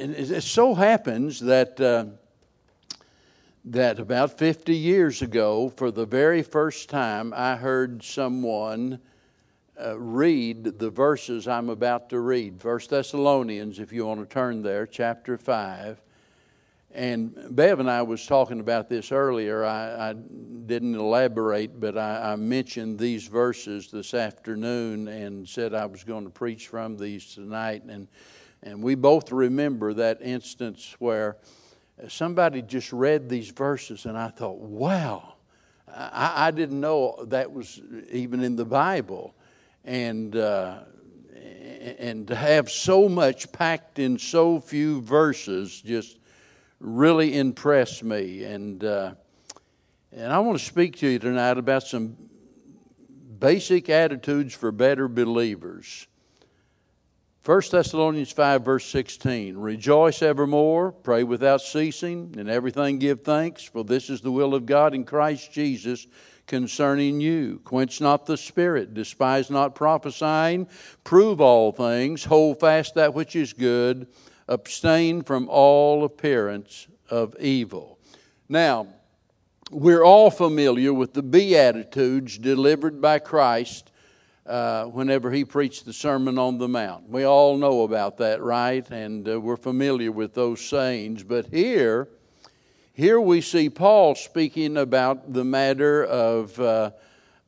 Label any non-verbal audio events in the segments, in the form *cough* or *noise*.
it so happens that, uh, that about 50 years ago, for the very first time, I heard someone uh, read the verses I'm about to read. First Thessalonians, if you want to turn there, chapter 5. And Bev and I was talking about this earlier. I, I didn't elaborate, but I, I, mentioned these verses this afternoon and said I was going to preach from these tonight. And, and we both remember that instance where somebody just read these verses, and I thought, wow, I, I didn't know that was even in the Bible. And, uh, and to have so much packed in so few verses just really impressed me. And, uh, and I want to speak to you tonight about some basic attitudes for better believers. 1 Thessalonians 5, verse 16 Rejoice evermore, pray without ceasing, in everything give thanks, for this is the will of God in Christ Jesus concerning you. Quench not the spirit, despise not prophesying, prove all things, hold fast that which is good abstain from all appearance of evil. Now, we're all familiar with the Beatitudes delivered by Christ uh, whenever he preached the Sermon on the Mount. We all know about that, right? And uh, we're familiar with those sayings. But here, here we see Paul speaking about the matter of, uh,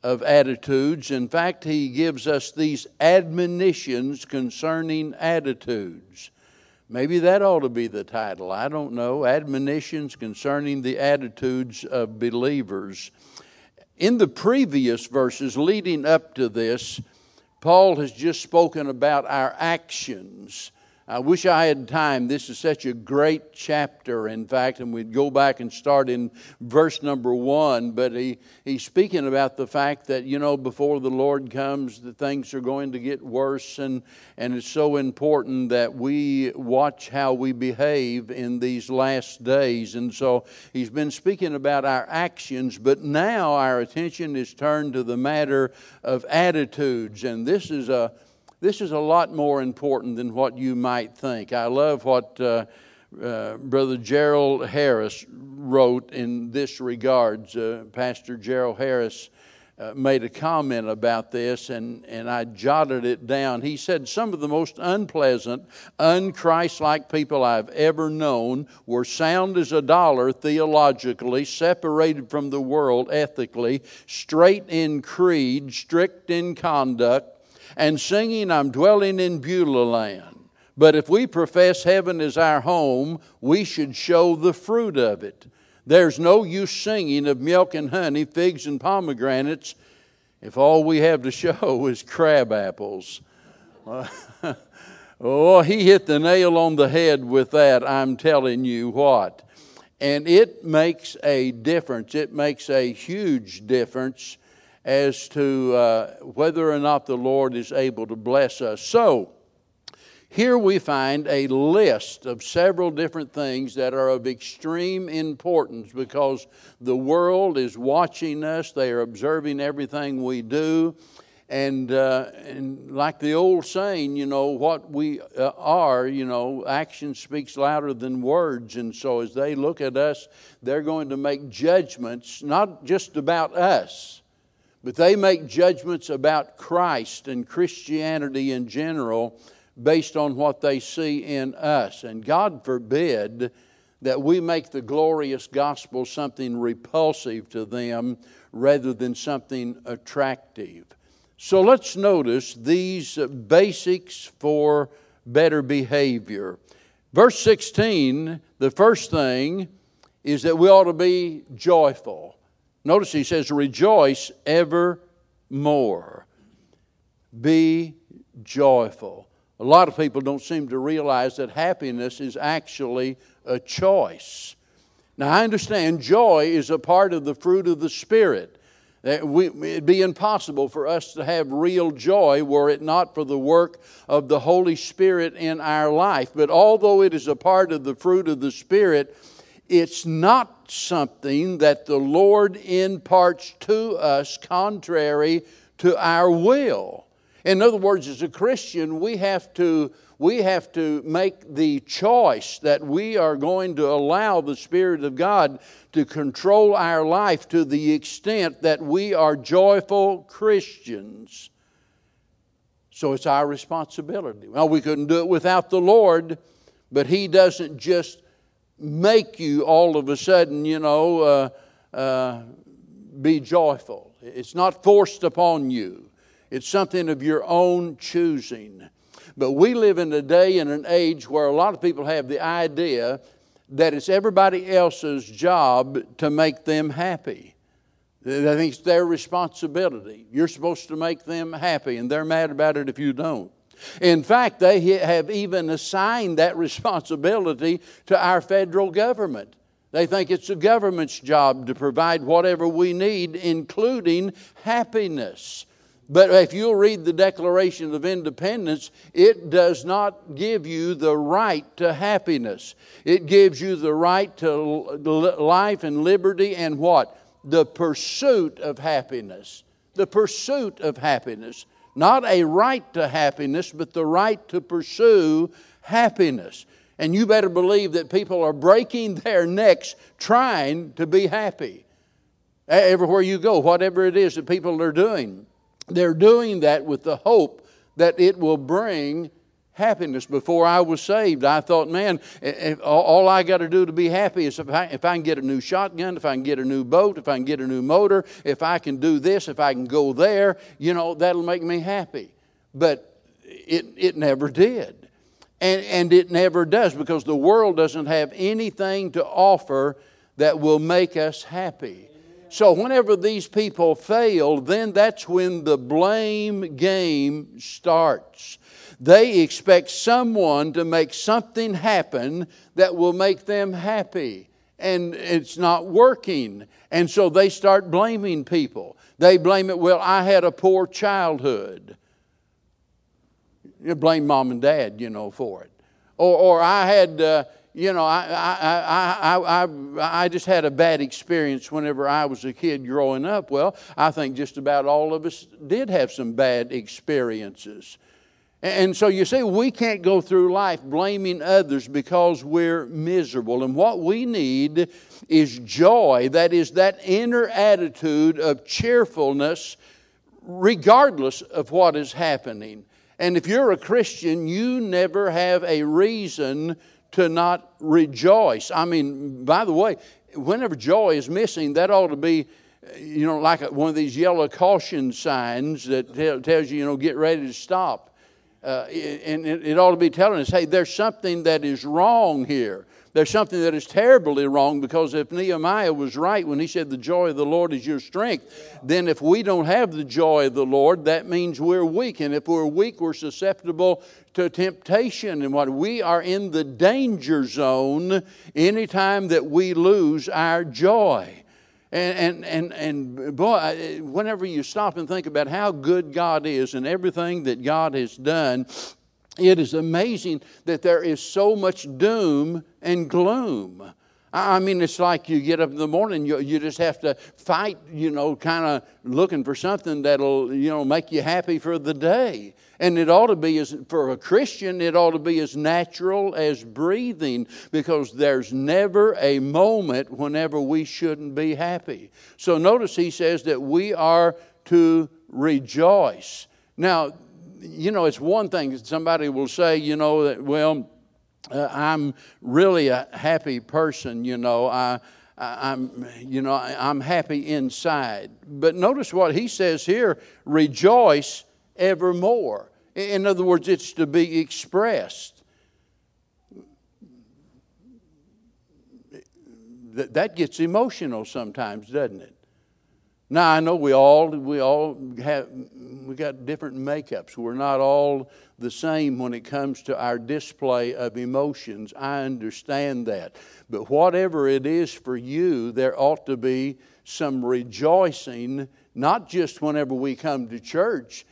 of attitudes. In fact, he gives us these admonitions concerning attitudes. Maybe that ought to be the title. I don't know. Admonitions concerning the attitudes of believers. In the previous verses leading up to this, Paul has just spoken about our actions I wish I had time. This is such a great chapter, in fact, and we'd go back and start in verse number one. But he, he's speaking about the fact that, you know, before the Lord comes, the things are going to get worse, and, and it's so important that we watch how we behave in these last days. And so he's been speaking about our actions, but now our attention is turned to the matter of attitudes. And this is a this is a lot more important than what you might think. I love what uh, uh, Brother Gerald Harris wrote in this regards. Uh, Pastor Gerald Harris uh, made a comment about this, and, and I jotted it down. He said, Some of the most unpleasant, unchristlike people I've ever known were sound as a dollar theologically, separated from the world ethically, straight in creed, strict in conduct and singing, I'm dwelling in Beulah land. But if we profess heaven as our home, we should show the fruit of it. There's no use singing of milk and honey, figs and pomegranates, if all we have to *laughs* show is crab apples. *laughs* oh, he hit the nail on the head with that, I'm telling you what. And it makes a difference. It makes a huge difference as to uh, whether or not the Lord is able to bless us. So, here we find a list of several different things that are of extreme importance because the world is watching us, they are observing everything we do. And, uh, and like the old saying, you know, what we uh, are, you know, action speaks louder than words. And so as they look at us, they're going to make judgments, not just about us, but they make judgments about Christ and Christianity in general based on what they see in us. And God forbid that we make the glorious gospel something repulsive to them rather than something attractive. So let's notice these basics for better behavior. Verse 16, the first thing is that we ought to be joyful. Notice he says, Rejoice evermore. Be joyful. A lot of people don't seem to realize that happiness is actually a choice. Now, I understand joy is a part of the fruit of the Spirit. it'd be impossible for us to have real joy were it not for the work of the Holy Spirit in our life. But although it is a part of the fruit of the Spirit, it's not something that the Lord imparts to us contrary to our will. In other words, as a Christian, we have to, we have to make the choice that we are going to allow the Spirit of God to control our life to the extent that we are joyful Christians. So it's our responsibility. Well, we couldn't do it without the Lord, but He doesn't just make you all of a sudden, you know, uh, uh, be joyful. It's not forced upon you, it's something of your own choosing. But we live in a day and an age where a lot of people have the idea that it's everybody else's job to make them happy. I think it's their responsibility. You're supposed to make them happy, and they're mad about it if you don't. In fact, they have even assigned that responsibility to our federal government. They think it's the government's job to provide whatever we need, including happiness. But if you'll read the Declaration of Independence, it does not give you the right to happiness. It gives you the right to life and liberty and what? The pursuit of happiness. The pursuit of happiness. Not a right to happiness, but the right to pursue happiness. And you better believe that people are breaking *laughs* their necks trying to be happy. Everywhere you go, whatever it is that people are doing, they're doing that with the hope that it will bring happiness. Before I was saved, I thought, man, all I got to do to be happy is if I, if I can get a new shotgun, if I can get a new boat, if I can get a new motor, if I can do this, if I can go there, you know, that'll make me happy. But it, it never did. And, and it never does because the world doesn't have anything to offer that will make us happy. So, whenever these people fail, then that's when the blame game starts. They expect someone to make something happen that will make them happy, and it's not working. And so they start blaming people. They blame it, well, I had a poor childhood. You blame mom and dad, you know, for it. Or, or I had. Uh, you know, I, I, I, I, I just had a bad experience whenever I was a kid growing up. Well, I think just about all of us did have some bad experiences. And so you see, we can't go through life blaming others because we're miserable. And what we need is joy. That is, that inner attitude of cheerfulness, regardless of what is happening. And if you're a Christian, you never have a reason to not rejoice. I mean, by the way, whenever joy is missing, that ought to be, you know, like one of these yellow caution signs that tells you, you know, get ready to stop. Uh, and it, it ought to be telling us, hey, there's something that is wrong here. There's something that is terribly wrong because if Nehemiah was right when he said, The joy of the Lord is your strength, then if we don't have the joy of the Lord, that means we're weak. And if we're weak, we're susceptible to temptation. And what we are in the danger zone anytime that we lose our joy. And, and, and, boy, whenever you stop and think about how good God is and everything that God has done, it is amazing that there is so much doom and gloom. I mean, it's like you get up in the morning, you, you just have to fight, you know, kind of looking for something that'll, you know, make you happy for the day. And it ought to be, as, for a Christian, it ought to be as natural as breathing because there's never a moment whenever we shouldn't be happy. So notice he says that we are to rejoice. Now, you know, it's one thing somebody will say, you know, that, well, uh, I'm really a happy person, you know. I, I, am you know, I, I'm happy inside. But notice what he says here rejoice evermore. In other words, it's to be expressed. That gets emotional sometimes, doesn't it? Now I know we all we all have we got different makeups. We're not all the same when it comes to our display of emotions. I understand that. But whatever it is for you, there ought to be some rejoicing, not just whenever we come to church.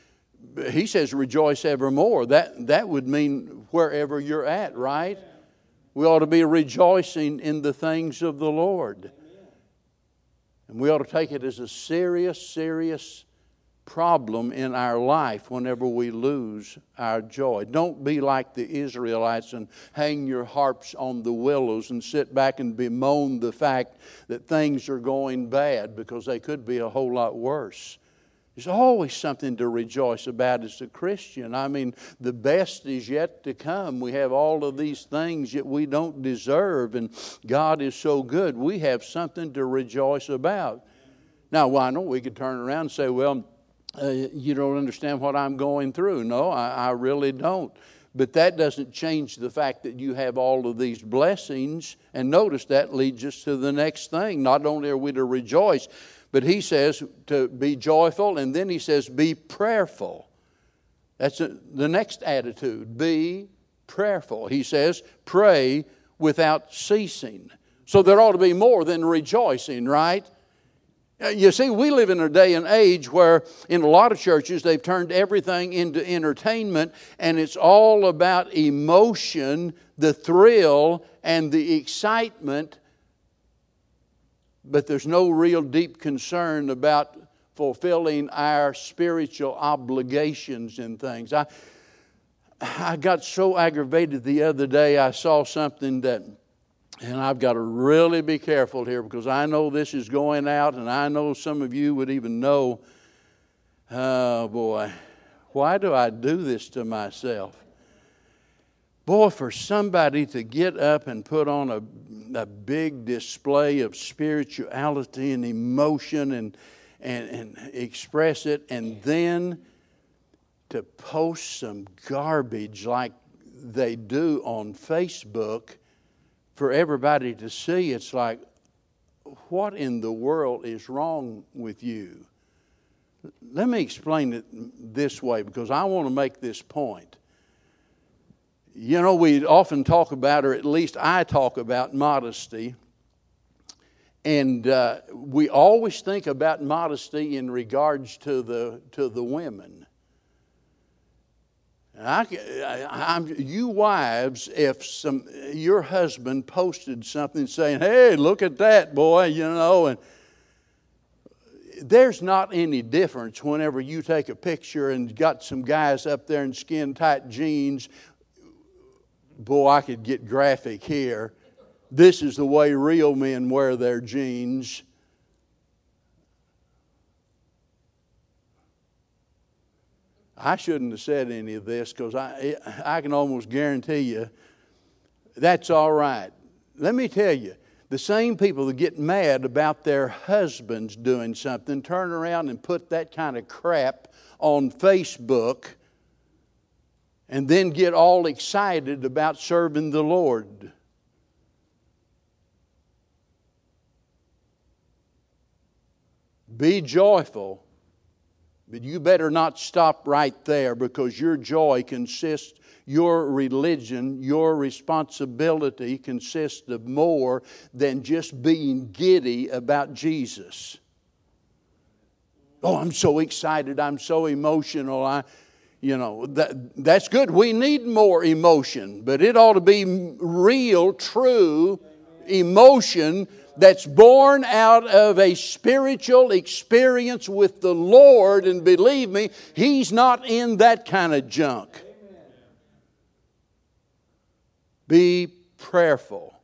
He says rejoice evermore. That that would mean wherever you're at, right? We ought to be rejoicing in the things of the Lord. And we ought to take it as a serious, serious problem in our life whenever we lose our joy. Don't be like the Israelites and hang your harps on the willows and sit back and bemoan the fact that things are going bad because they could be a whole lot worse. There's always something to rejoice about as a Christian. I mean, the best is yet to come. We have all of these things that we don't deserve, and God is so good. We have something to rejoice about. Now, why don't we could turn around and say, well, uh, you don't understand what I'm going through. No, I, I really don't. But that doesn't change the fact that you have all of these blessings. And notice that leads us to the next thing. Not only are we to rejoice, but he says to be joyful, and then he says be prayerful. That's a, the next attitude. Be prayerful. He says, pray without ceasing. So there ought to be more than rejoicing, right? Uh, you see, we live in a day and age where, in a lot of churches, they've turned everything into entertainment, and it's all about emotion, the thrill, and the excitement, but there's no real deep concern about fulfilling our spiritual obligations and things. I, I got so aggravated the other day, I saw something that and I've got to really be careful here because I know this is going out, and I know some of you would even know, oh boy, why do I do this to myself? Boy, for somebody to get up and put on a, a big display of spirituality and emotion and, and, and express it, and then to post some garbage like they do on Facebook for everybody to see, it's like, what in the world is wrong with you? Let me explain it this way because I want to make this point. You know, we often talk about, or at least I talk about, modesty. And uh, we always think about modesty in regards to the, to the women. I, I, you wives, if some your husband posted something saying, "Hey, look at that boy," you know, and there's not any difference whenever you take a picture and got some guys up there in skin tight jeans. Boy, I could get graphic here. This is the way real men wear their jeans. I shouldn't have said any of this because I, I can almost guarantee you that's all right. Let me tell you, the same people that get mad about their husbands doing something turn around and put that kind of crap on Facebook and then get all excited about serving the Lord. Be joyful but you better not stop right there because your joy consists, your religion, your responsibility consists of more than just being giddy about Jesus. Oh, I'm so excited. I'm so emotional. I, you know, that, that's good. We need more emotion, but it ought to be real, true emotion that's born out of a spiritual experience with the Lord, and believe me, He's not in that kind of junk. Be prayerful.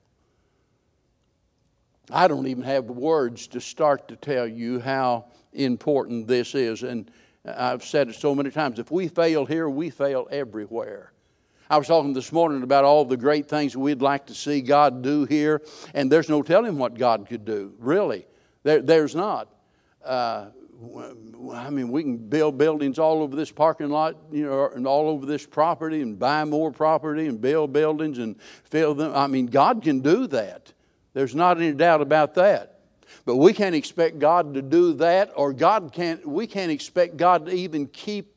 I don't even have words to start to tell you how important this is. And I've said it so many times if we fail here, we fail everywhere. I was talking this morning about all the great things we'd like to see God do here, and there's no telling what God could do, really. There, there's not. Uh, I mean, we can build buildings all over this parking lot, you know, and all over this property, and buy more property and build buildings and fill them. I mean, God can do that. There's not any doubt about that. But we can't expect God to do that, or God can't. We can't expect God to even keep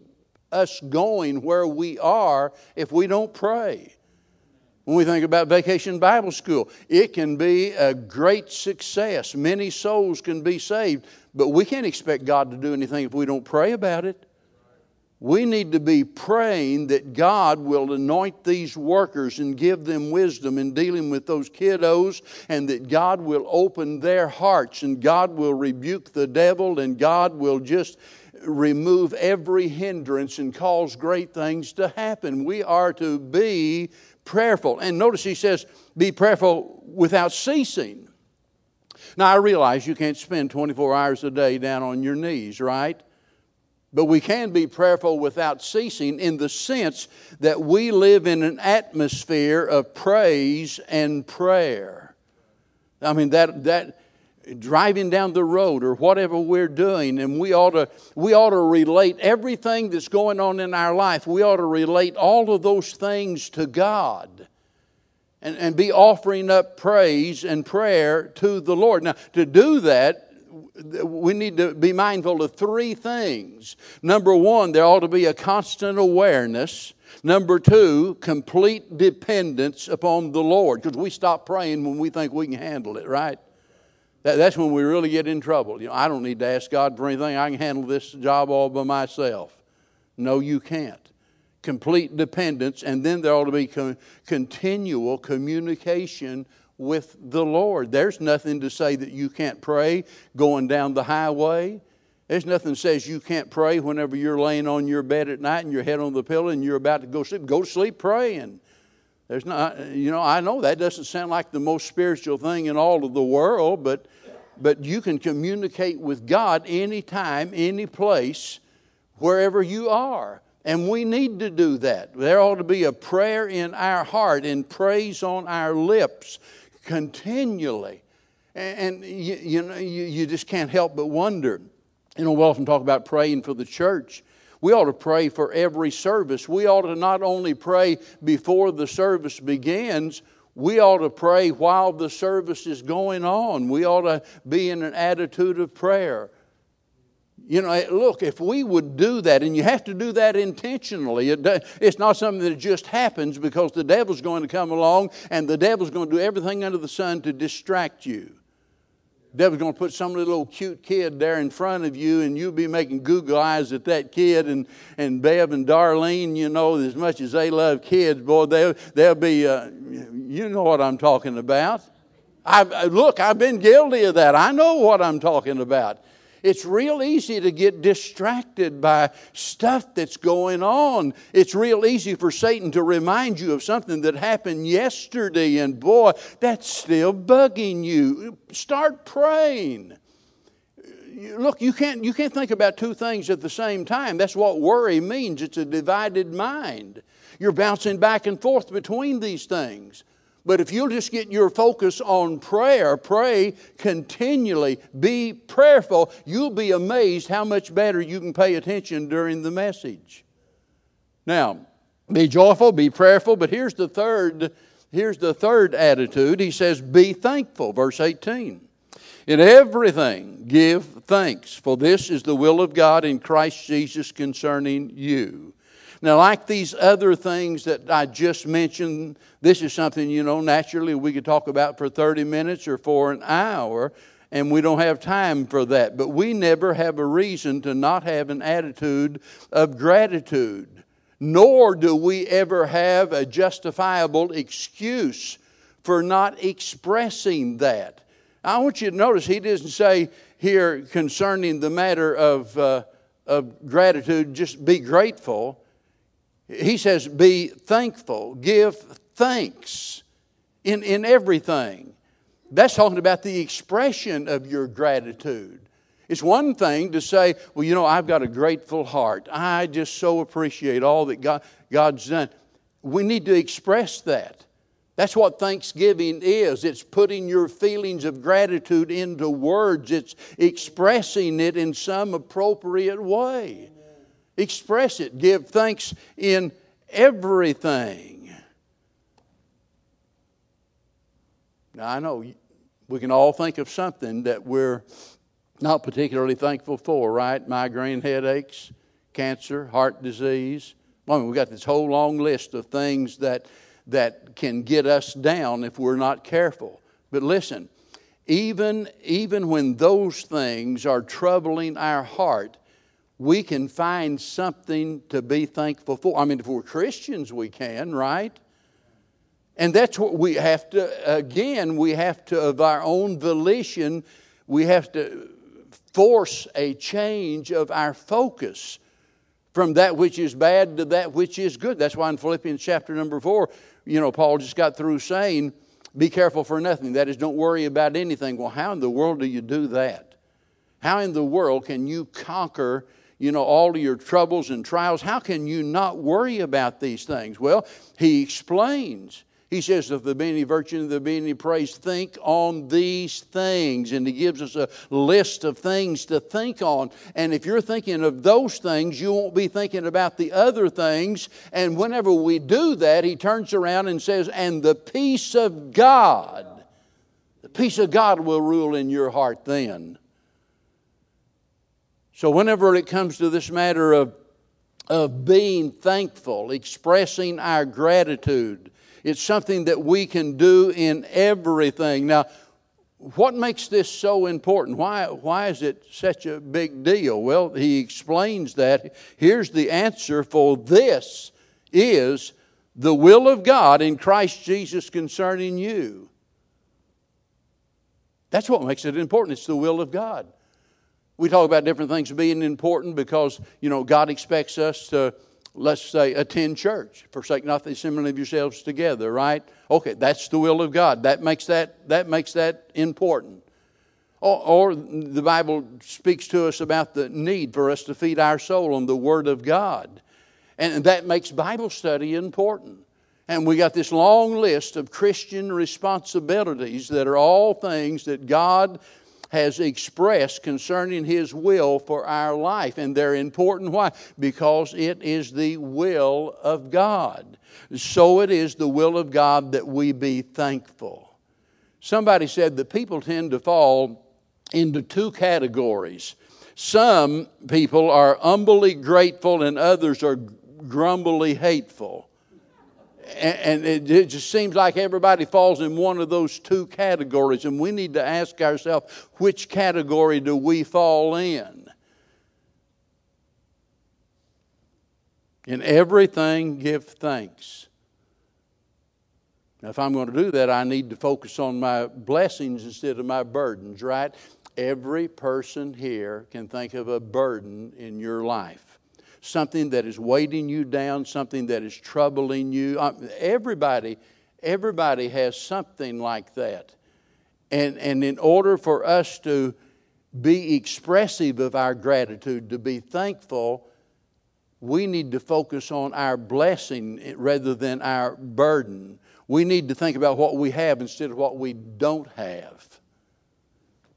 us going where we are if we don't pray. When we think about Vacation Bible School, it can be a great success. Many souls can be saved, but we can't expect God to do anything if we don't pray about it. We need to be praying that God will anoint these workers and give them wisdom in dealing with those kiddos, and that God will open their hearts, and God will rebuke the devil, and God will just remove every hindrance and cause great things to happen. We are to be prayerful. And notice he says, be prayerful without ceasing. Now, I realize you can't spend 24 hours a day down on your knees, right? But we can be prayerful without ceasing in the sense that we live in an atmosphere of praise and prayer. I mean, that, that driving down the road or whatever we're doing, and we ought, to, we ought to relate everything that's going on in our life, we ought to relate all of those things to God and, and be offering up praise and prayer to the Lord. Now, to do that, we need to be mindful of three things. Number one, there ought to be a constant awareness. Number two, complete dependence upon the Lord, because we stop praying when we think we can handle it, right? That, that's when we really get in trouble. You know, I don't need to ask God for anything. I can handle this job all by myself. No, you can't. Complete dependence, and then there ought to be con- continual communication with the Lord. There's nothing to say that you can't pray going down the highway. There's nothing says you can't pray whenever you're laying on your bed at night and your head on the pillow and you're about to go sleep. Go to sleep praying. There's not, you know, I know that doesn't sound like the most spiritual thing in all of the world, but, but you can communicate with God anytime, any place, wherever you are. And we need to do that. There ought to be a prayer in our heart and praise on our lips continually. And, and you, you, know, you, you just can't help but wonder. You know, we often talk about praying for the church. We ought to pray for every service. We ought to not only pray before the service begins, we ought to pray while the service is going on. We ought to be in an attitude of prayer. You know, look, if we would do that, and you have to do that intentionally, it's not something that just happens because the devil's going to come along and the devil's going to do everything under the sun to distract you. The devil's going to put some little cute kid there in front of you and you'll be making google eyes at that kid and, and bev and darlene you know as much as they love kids boy they'll, they'll be uh, you know what i'm talking about. I, look i've been guilty of that. I know what i'm talking about it's real easy to get distracted by stuff that's going on. It's real easy for Satan to remind you of something that happened yesterday, and boy, that's still bugging you. Start praying. Look, you can't, you can't think about two things at the same time. That's what worry means. It's a divided mind. You're bouncing back and forth between these things. But if you'll just get your focus on prayer, pray continually, be prayerful, you'll be amazed how much better you can pay attention during the message. Now, be joyful, be prayerful, but here's the third here's the third attitude. He says be thankful, verse 18. In everything give thanks, for this is the will of God in Christ Jesus concerning you. Now, like these other things that I just mentioned, this is something, you know, naturally we could talk about for 30 minutes or for an hour, and we don't have time for that. But we never have a reason to not have an attitude of gratitude, nor do we ever have a justifiable excuse for not expressing that. I want you to notice he doesn't say here concerning the matter of, uh, of gratitude, just be grateful. He says, be thankful, give thanks in, in everything. That's talking about the expression of your gratitude. It's one thing to say, well, you know, I've got a grateful heart. I just so appreciate all that God, God's done. We need to express that. That's what thanksgiving is. It's putting your feelings of gratitude into words, it's expressing it in some appropriate way. Express it. Give thanks in everything. Now, I know we can all think of something that we're not particularly thankful for, right? Migraine headaches, cancer, heart disease. I mean, we've got this whole long list of things that, that can get us down if we're not careful. But listen, even, even when those things are troubling our heart, we can find something to be thankful for. I mean, if we're Christians, we can, right? And that's what we have to, again, we have to, of our own volition, we have to force a change of our focus from that which is bad to that which is good. That's why in Philippians chapter number four, you know, Paul just got through saying, Be careful for nothing. That is, don't worry about anything. Well, how in the world do you do that? How in the world can you conquer, you know, all of your troubles and trials? How can you not worry about these things? Well, he explains. He says, if there be any virtue and there be any praise, think on these things. And he gives us a list of things to think on. And if you're thinking of those things, you won't be thinking about the other things. And whenever we do that, he turns around and says, and the peace of God, the peace of God will rule in your heart then. So whenever it comes to this matter of, of being thankful, expressing our gratitude, it's something that we can do in everything. Now, what makes this so important? Why, why is it such a big deal? Well, he explains that. Here's the answer for this is the will of God in Christ Jesus concerning you. That's what makes it important. It's the will of God. We talk about different things being important because, you know, God expects us to let's say, attend church. Forsake not the assembly of yourselves together, right? Okay, that's the will of God. That makes that, that, makes that important. Or, or, the Bible speaks to us about the need for us to feed our soul on the Word of God. And that makes Bible study important. And we got this long list of Christian responsibilities that are all things that God has expressed concerning His will for our life. And they're important. Why? Because it is the will of God. So it is the will of God that we be thankful. Somebody said that people tend to fall into two categories. Some people are humbly grateful, and others are grumbly hateful and it just seems like everybody falls in one of those two categories, and we need to ask ourselves which category do we fall in? In everything, give thanks. Now, if I'm going to do that, I need to focus on my blessings instead of my burdens, right? Every person here can think of a burden in your life something that is weighting you down, something that is troubling you. Um, everybody, everybody has something like that. And, and in order for us to be expressive of our gratitude, to be thankful, we need to focus on our blessing rather than our burden. We need to think about what we have instead of what we don't have.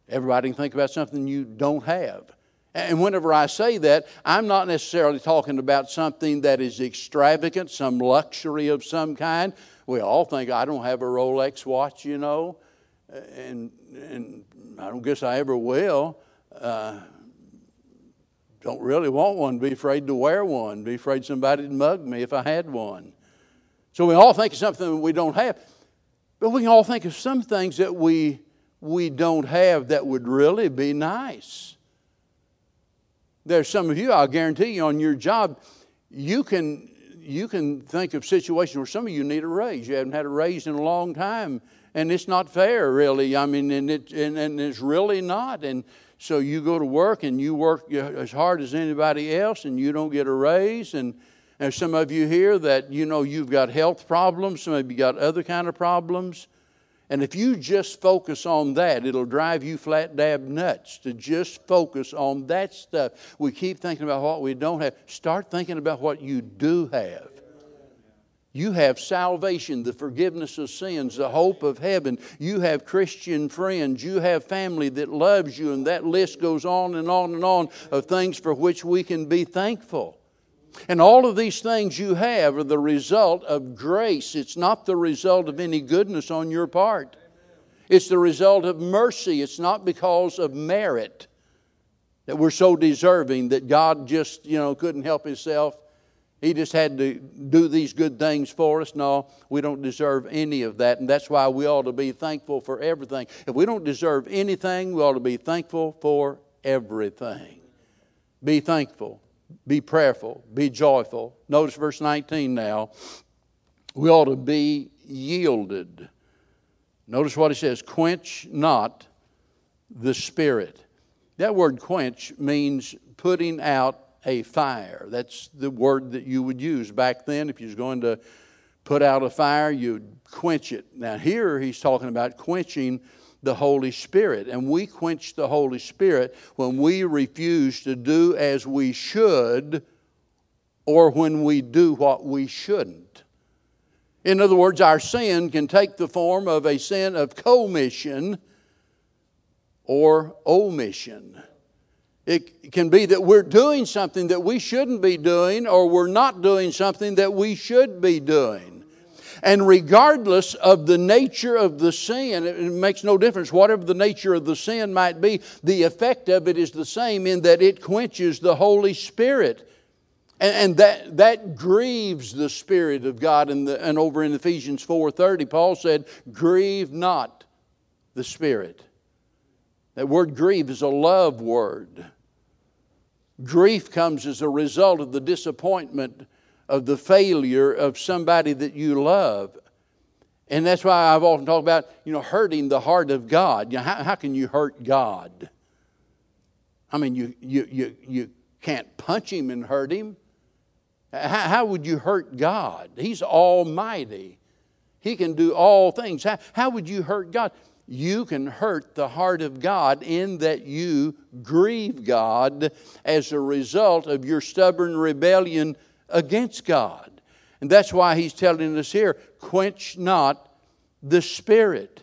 Everybody can think about something you don't have. And whenever I say that, I'm not necessarily talking about something that is extravagant, some luxury of some kind. We all think, I don't have a Rolex watch, you know, and, and I don't guess I ever will. Uh, don't really want one, be afraid to wear one, be afraid somebody'd mug me if I had one. So we all think of something we don't have. But we can all think of some things that we, we don't have that would really be nice. There's some of you, I'll guarantee you, on your job, you can you can think of situations where some of you need a raise. You haven't had a raise in a long time, and it's not fair, really. I mean, and it and, and it's really not. And so you go to work and you work as hard as anybody else, and you don't get a raise. And there's some of you here that you know you've got health problems. Some of you got other kind of problems. And if you just focus on that, it'll drive you flat dab nuts to just focus on that stuff. We keep thinking about what we don't have. Start thinking about what you do have. You have salvation, the forgiveness of sins, the hope of heaven. You have Christian friends. You have family that loves you, and that list goes on and on and on of things for which we can be thankful. And all of these things you have are the result of grace. It's not the result of any goodness on your part. It's the result of mercy. It's not because of merit that we're so deserving that God just, you know, couldn't help himself. He just had to do these good things for us. No, we don't deserve any of that. And that's why we ought to be thankful for everything. If we don't deserve anything, we ought to be thankful for everything. Be thankful be prayerful, be joyful. Notice verse 19 now. We ought to be yielded. Notice what he says quench not the spirit. That word quench means putting out a fire. That's the word that you would use back then. If you was going to put out a fire, you'd quench it. Now, here he's talking about quenching the Holy Spirit. And we quench the Holy Spirit when we refuse to do as we should or when we do what we shouldn't. In other words, our sin can take the form of a sin of commission or omission. It can be that we're doing something that we shouldn't be doing, or we're not doing something that we should be doing. And regardless of the nature of the sin, it makes no difference. Whatever the nature of the sin might be, the effect of it is the same in that it quenches the Holy Spirit. And, that, that grieves the Spirit of God. And, the, and over in Ephesians 4.30, Paul said, grieve not the Spirit. That word grieve is a love word. Grief comes as a result of the disappointment of the failure of somebody that you love. And that's why I've often talked about, you know, hurting the heart of God. You know, how, how can you hurt God? I mean, you, you, you, you can't punch him and hurt him. How, how would you hurt God? He's almighty. He can do all things. How, how would you hurt God? you can hurt the heart of God in that you grieve God as a result of your stubborn rebellion against God. And that's why he's telling us here quench not the Spirit.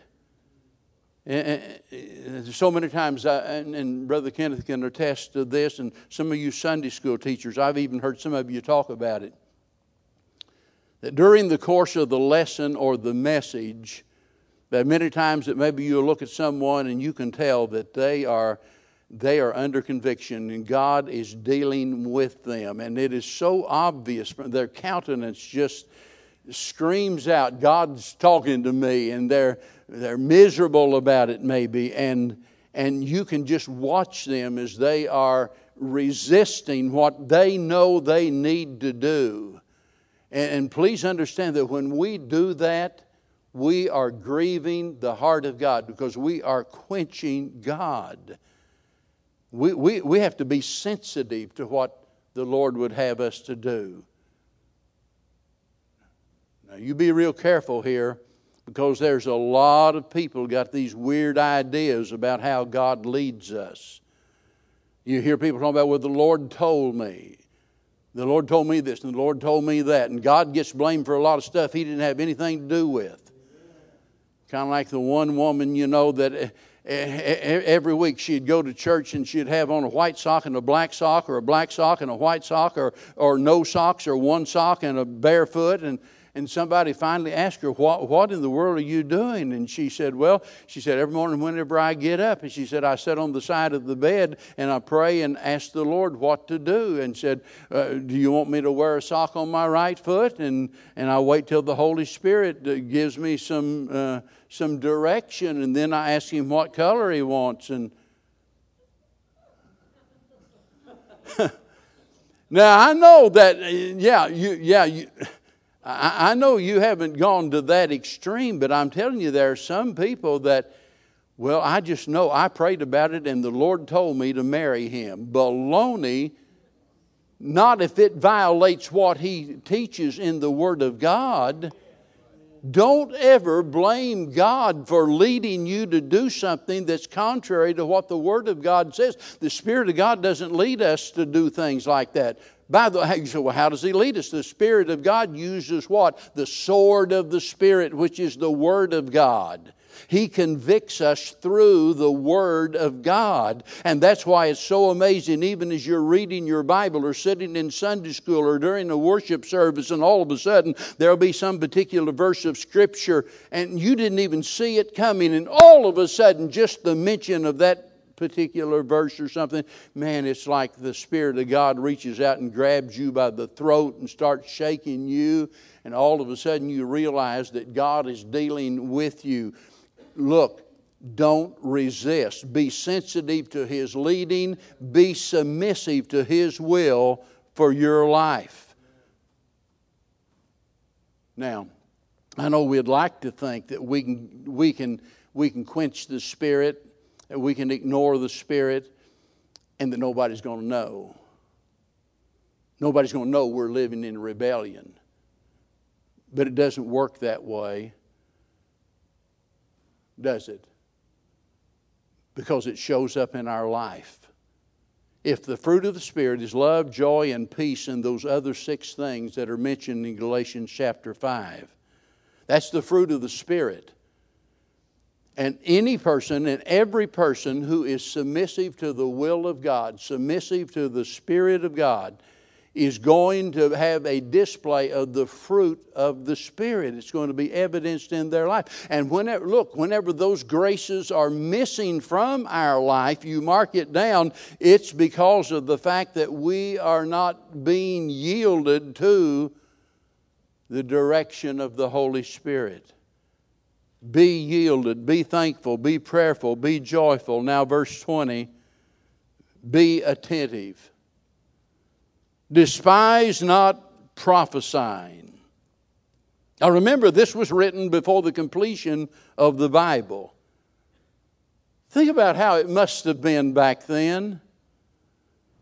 Eh, eh, eh, so many times, uh, I, and Brother Kenneth can attest to this, and some of you Sunday school teachers, I've even heard some of you talk about it. That during the course of the lesson or the message, that many times that maybe you'll look at someone and you can tell that they are they are under conviction and God is dealing with them. And it is so obvious, their countenance just screams out, God's talking to me, and they're, they're miserable about it, maybe. And, and you can just watch them as they are resisting what they know they need to do. And, and please understand that when we do that, we are grieving the heart of God because we are quenching God. We, we, we have to be sensitive to what the Lord would have us to do. Now, you be real careful here because there's a lot of people got these weird ideas about how God leads us. You hear people talking about, well, the Lord told me. The Lord told me this, and the Lord told me that. And God gets blamed for a lot of stuff He didn't have anything to do with. Kind of like the one woman, you know, that every week she'd go to church and she'd have on a white sock and a black sock, or a black sock and a white sock, or, or no socks, or one sock and a barefoot. And, and somebody finally asked her, what, what in the world are you doing? And she said, Well, she said, every morning whenever I get up, and she said, I sit on the side of the bed and I pray and ask the Lord what to do. And said, uh, Do you want me to wear a sock on my right foot? And, and I wait till the Holy Spirit uh, gives me some, uh, some direction. And then I ask him what color he wants. And *laughs* now I know that, uh, yeah, you, yeah, you. I, I know you haven't gone to that extreme, but I'm telling you, there are some people that, well, I just know I prayed about it and the Lord told me to marry him. Baloney, not if it violates what he teaches in the Word of God. Don't ever blame God for leading you to do something that's contrary to what the Word of God says. The Spirit of God doesn't lead us to do things like that. By the way, *laughs* well, how does he lead us? The Spirit of God uses what? The sword of the Spirit, which is the Word of God. He convicts us through the Word of God. And that's why it's so amazing, even as you're reading your Bible or sitting in Sunday school or during a worship service, and all of a sudden there'll be some particular verse of Scripture, and you didn't even see it coming, and all of a sudden, just the mention of that particular verse or something, man, it's like the Spirit of God reaches out and grabs you by the throat and starts shaking you, and all of a sudden you realize that God is dealing with you. Look, don't resist. Be sensitive to His leading, be submissive to His will for your life. Now, I know we'd like to think that we can, we can, we can quench the Spirit that we can ignore the Spirit. and that nobody's going to know. Nobody's going to know we're living in rebellion. But it doesn't work that way, does it? Because it shows up in our life. If the fruit of the Spirit is love, joy, and peace, and those other six things that are mentioned in Galatians chapter 5, that's the fruit of the Spirit. And any person and every person who is submissive to the will of God, submissive to the Spirit of God, is going to have a display of the fruit of the Spirit. It's going to be evidenced in their life. And whenever, look, whenever those graces are missing from our life, you mark it down, it's because of the fact that we are not being yielded to the direction of the Holy Spirit. Be yielded, be thankful, be prayerful, be joyful. Now, verse 20, be attentive. Despise not prophesying. Now remember, this was written before the completion of the Bible. Think about how it must have been back then.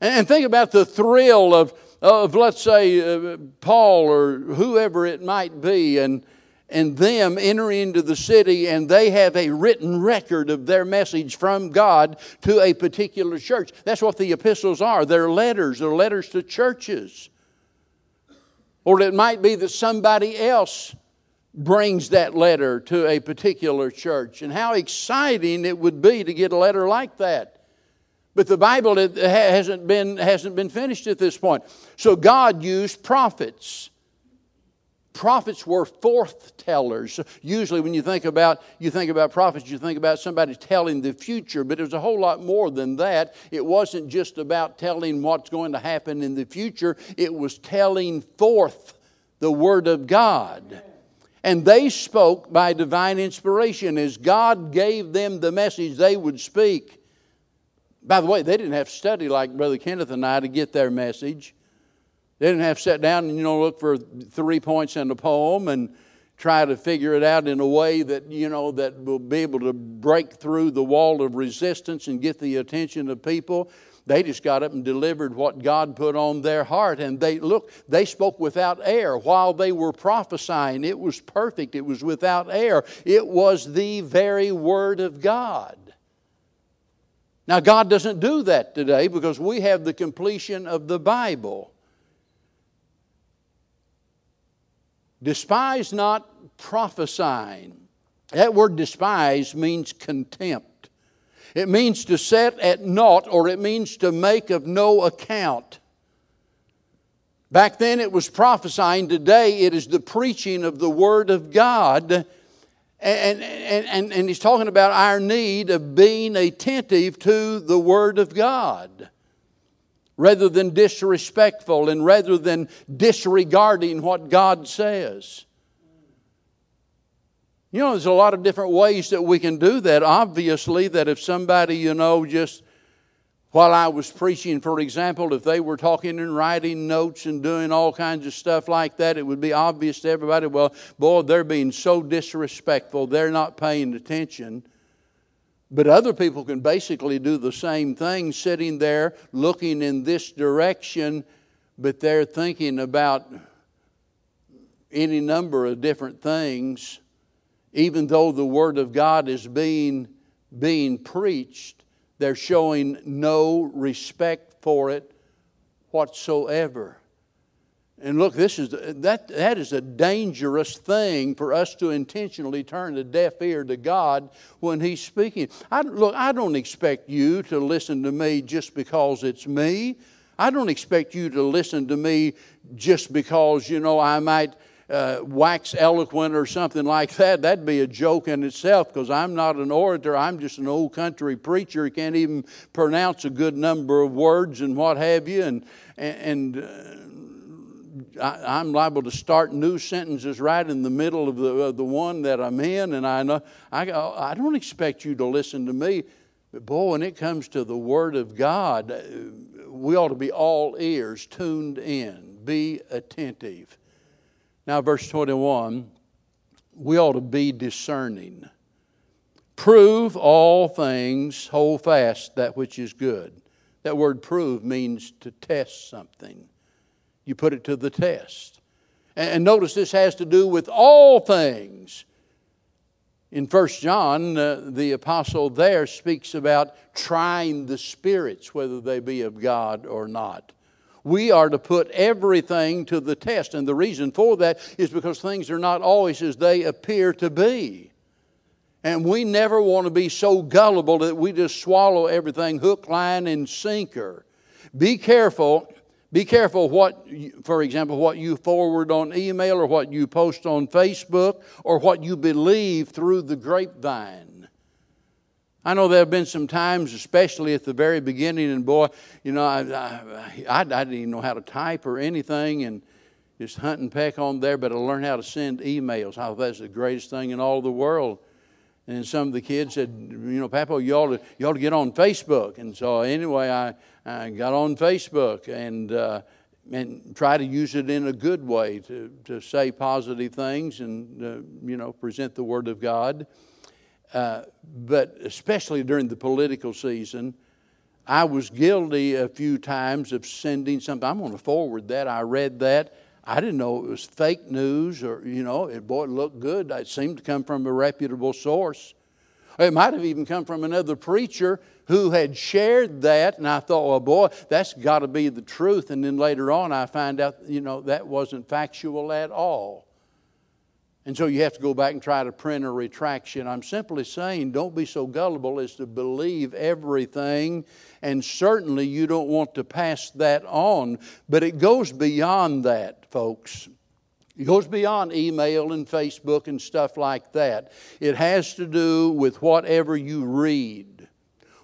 And think about the thrill of, of let's say, uh, Paul or whoever it might be, and and them enter into the city and they have a written record of their message from God to a particular church. That's what the epistles are. They're letters, they're letters to churches. Or it might be that somebody else brings that letter to a particular church. And how exciting it would be to get a letter like that. But the Bible hasn't been, hasn't been finished at this point. So God used prophets prophets were forth tellers. Usually, when you think about you think about prophets, you think about somebody telling the future, but it was a whole lot more than that. It wasn't just about telling what's going to happen in the future. It was telling forth the word of God. And they spoke by divine inspiration. As God gave them the message, they would speak. By the way, they didn't have to study like Brother Kenneth and I to get their message. They didn't have to sit down and you know look for three points in a poem and try to figure it out in a way that you know that will be able to break through the wall of resistance and get the attention of people. They just got up and delivered what God put on their heart. And they, look, they spoke without air while they were prophesying. It was perfect, it was without air. It was the very Word of God. Now, God doesn't do that today because we have the completion of the Bible. Despise not prophesying. That word despise means contempt. It means to set at naught or it means to make of no account. Back then it was prophesying, today it is the preaching of the Word of God. And, and, and, and he's talking about our need of being attentive to the Word of God rather than disrespectful and rather than disregarding what God says. You know, there's a lot of different ways that we can do that. Obviously, that if somebody, you know, just while I was preaching, for example, if they were talking and writing notes and doing all kinds of stuff like that, it would be obvious to everybody, well, boy, they're being so disrespectful, they're not paying attention. But other people can basically do the same thing, sitting there looking in this direction, but they're thinking about any number of different things, even though the Word of God is being, being preached, they're showing no respect for it whatsoever. And look, this is that that is a dangerous thing for us to intentionally turn a deaf ear to God when He's speaking. I, look, I don't expect you to listen to me just because it's me. I don't expect you to listen to me just because you know I might uh, wax eloquent or something like that. That'd be a joke in itself because I'm not an orator. I'm just an old country preacher. He can't even pronounce a good number of words and what have you. And and. Uh, I, am liable to start new sentences right in the middle of the, of the one that I'm in, and I know I, I don't expect you to listen to me. But boy, when it comes to the Word of God, uh, we ought to be all ears, tuned in, be attentive. Now, verse 21 we ought to be discerning. Prove all things, hold fast that which is good. That word prove means to test something. You put it to the test. And notice this has to do with all things. In 1 John, uh, the apostle there speaks about trying the spirits, whether they be of God or not. We are to put everything to the test. And the reason for that is because things are not always as they appear to be. And we never want to be so gullible that we just swallow everything hook, line, and sinker. Be careful. Be careful what, for example, what you forward on email or what you post on Facebook or what you believe through the grapevine. I know there have been some times, especially at the very beginning, and boy, you know, I, I, I, I didn't even know how to type or anything, and just hunt and peck on there, but I learned how to send emails. I thought that's the greatest thing in all the world. And some of the kids said, you know, Papa, you ought to, you ought to get on Facebook. And so anyway, I, I got on Facebook and, uh, and try to use it in a good way to, to say positive things and, uh, you know, present the Word of God. Uh, but especially during the political season, I was guilty a few times of sending something. I'm going to forward that. I read that. I didn't know it was fake news or, you know, it, boy, it looked good. It seemed to come from a reputable source. It might have even come from another preacher who had shared that, and I thought, well, boy, that's got to be the truth. And then later on, I find out, you know, that wasn't factual at all. And so you have to go back and try to print a retraction. I'm simply saying don't be so gullible as to believe everything, and certainly you don't want to pass that on. But it goes beyond that, folks. It goes beyond email and Facebook and stuff like that. It has to do with whatever you read,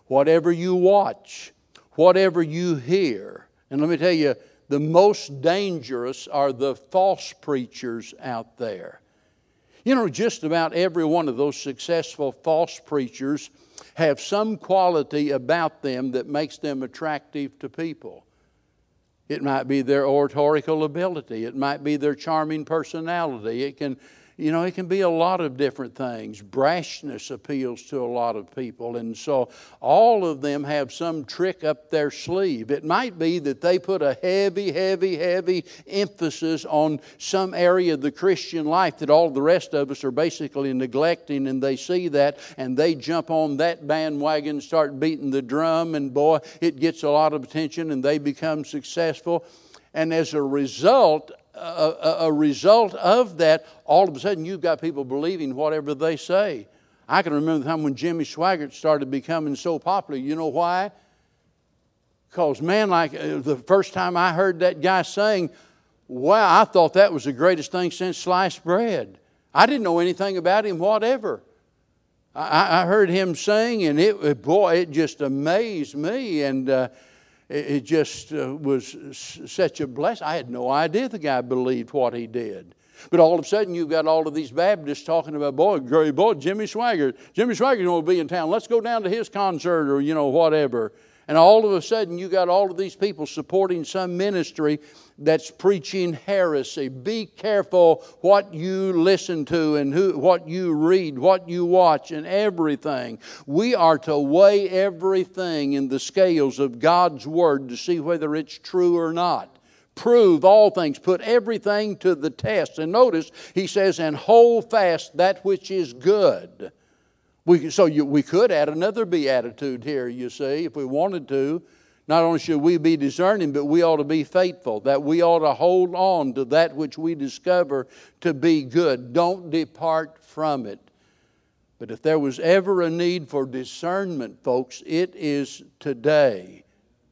whatever you watch, whatever you hear. And let me tell you, the most dangerous are the false preachers out there. You know, just about every one of those successful false preachers have some quality about them that makes them attractive to people. It might be their oratorical ability, it might be their charming personality, it can you know, it can be a lot of different things. Brashness appeals to a lot of people. And so all of them have some trick up their sleeve. It might be that they put a heavy, heavy, heavy emphasis on some area of the Christian life that all the rest of us are basically neglecting, and they see that and they jump on that bandwagon, start beating the drum, and boy, it gets a lot of attention and they become successful. And as a result, a, a, result of that, all of a sudden you've got people believing whatever they say. I can remember the time when Jimmy Swaggart started becoming so popular. You know why? Because, man, like uh, the first time I heard that guy sing, wow, I thought that was the greatest thing since sliced bread. I didn't know anything about him, whatever. I, I heard him sing, and it, boy, it just amazed me. And, uh, it just uh, was such a blessing. I had no idea the guy believed what he did. But all of a sudden, you've got all of these Baptists talking about, boy, great boy, Jimmy Swaggart. Jimmy Swaggart going to be in town. Let's go down to his concert or, you know, whatever. And all of a sudden, you got all of these people supporting some ministry that's preaching heresy. Be careful what you listen to and who, what you read, what you watch, and everything. We are to weigh everything in the scales of God's Word to see whether it's true or not. Prove all things, put everything to the test. And notice, he says, and hold fast that which is good. We, so you, we could add another beatitude here, you see, if we wanted to. Not only should we be discerning, but we ought to be faithful, that we ought to hold on to that which we discover to be good. Don't depart from it. But if there was ever a need for discernment, folks, it is today.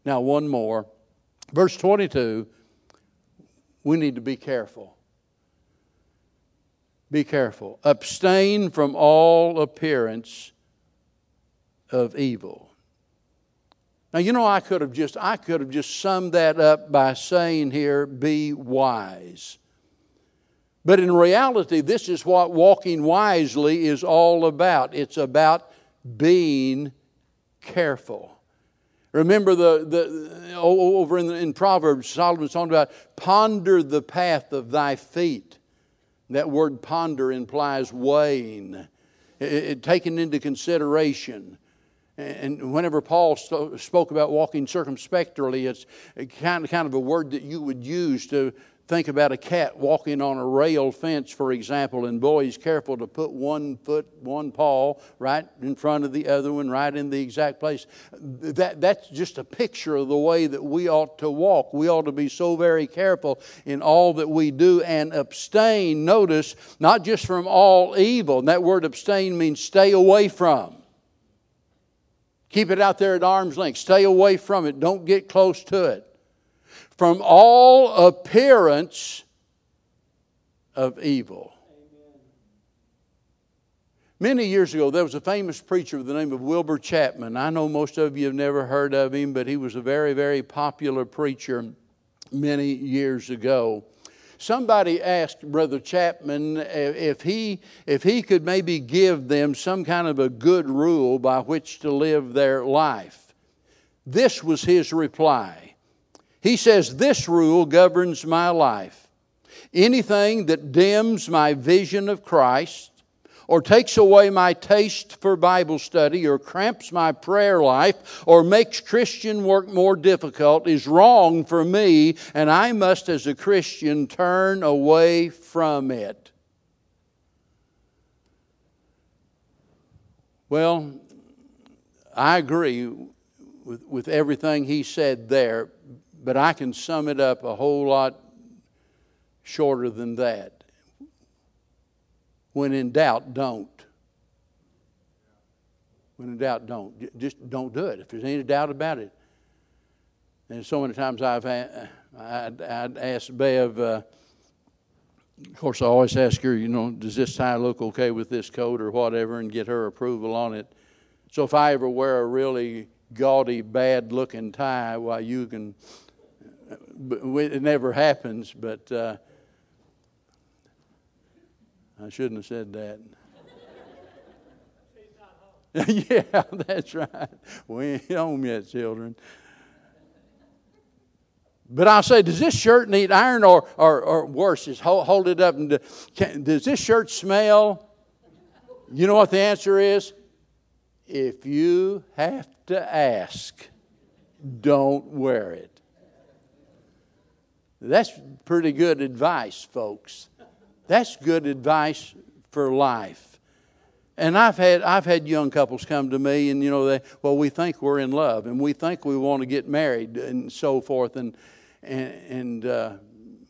Now, one more. Verse 22 we need to be careful. Be careful. Abstain from all appearance of evil. Now you know I could have just I could have just summed that up by saying here be wise. But in reality this is what walking wisely is all about. It's about being careful. Remember the, the over in, in Proverbs Solomon's talking about ponder the path of thy feet that word ponder implies weighing, it, it, taken into consideration. And whenever Paul spoke about walking circumspectly, it's kind of, kind of a word that you would use to think about a cat walking on a rail fence, for example, and boy, he's careful to put one foot, one paw right in front of the other one, right in the exact place. That, that's just a picture of the way that we ought to walk. We ought to be so very careful in all that we do and abstain, notice, not just from all evil. And that word abstain means stay away from. Keep it out there at arm's length. Stay away from it. Don't get close to it. From all appearance of evil. Many years ago, there was a famous preacher with the name of Wilbur Chapman. I know most of you have never heard of him, but he was a very, very popular preacher many years ago somebody asked Brother Chapman if he, if he could maybe give them some kind of a good rule by which to live their life. This was his reply. He says, This rule governs my life. Anything that dims my vision of Christ, or takes away my taste for Bible study or cramps my prayer life or makes Christian work more difficult is wrong for me, and I must, as a Christian, turn away from it. Well, I agree with, with everything he said there, but I can sum it up a whole lot shorter than that. When in doubt, don't. When in doubt, don't. Just don't do it if there's any doubt about it. And so many times I've I'd, I'd asked Bev, uh, of course, I always ask her, you know, does this tie look okay with this coat or whatever, and get her approval on it. So if I ever wear a really gaudy, bad looking tie, well, you can, it never happens, but. Uh, I shouldn't have said that. *laughs* yeah, that's right. We ain't home yet, children. But I'll say, does this shirt need iron or, or, or worse, is hold, hold it up and can, does this shirt smell? You know what the answer is? If you have to ask, don't wear it. That's pretty good advice, folks. That's good advice for life. And I've had I've had young couples come to me, and you know they well we think we're in love, and we think we want to get married, and so forth, and and, and uh,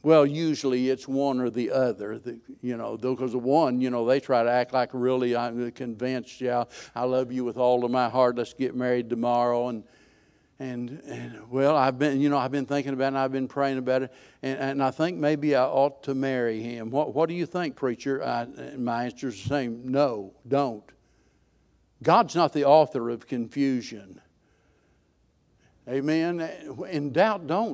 well usually it's one or the other, the, you know, because the one you know they try to act like really I'm convinced, yeah, I love you with all of my heart, let's get married tomorrow, and and, and, well, I've been, you know, I've been thinking about it I've been praying about it, and, and I think maybe I ought to marry him. What, what do you think, preacher? I, my answer is the same no, don't. God's not the author of confusion. Amen. In doubt, don't.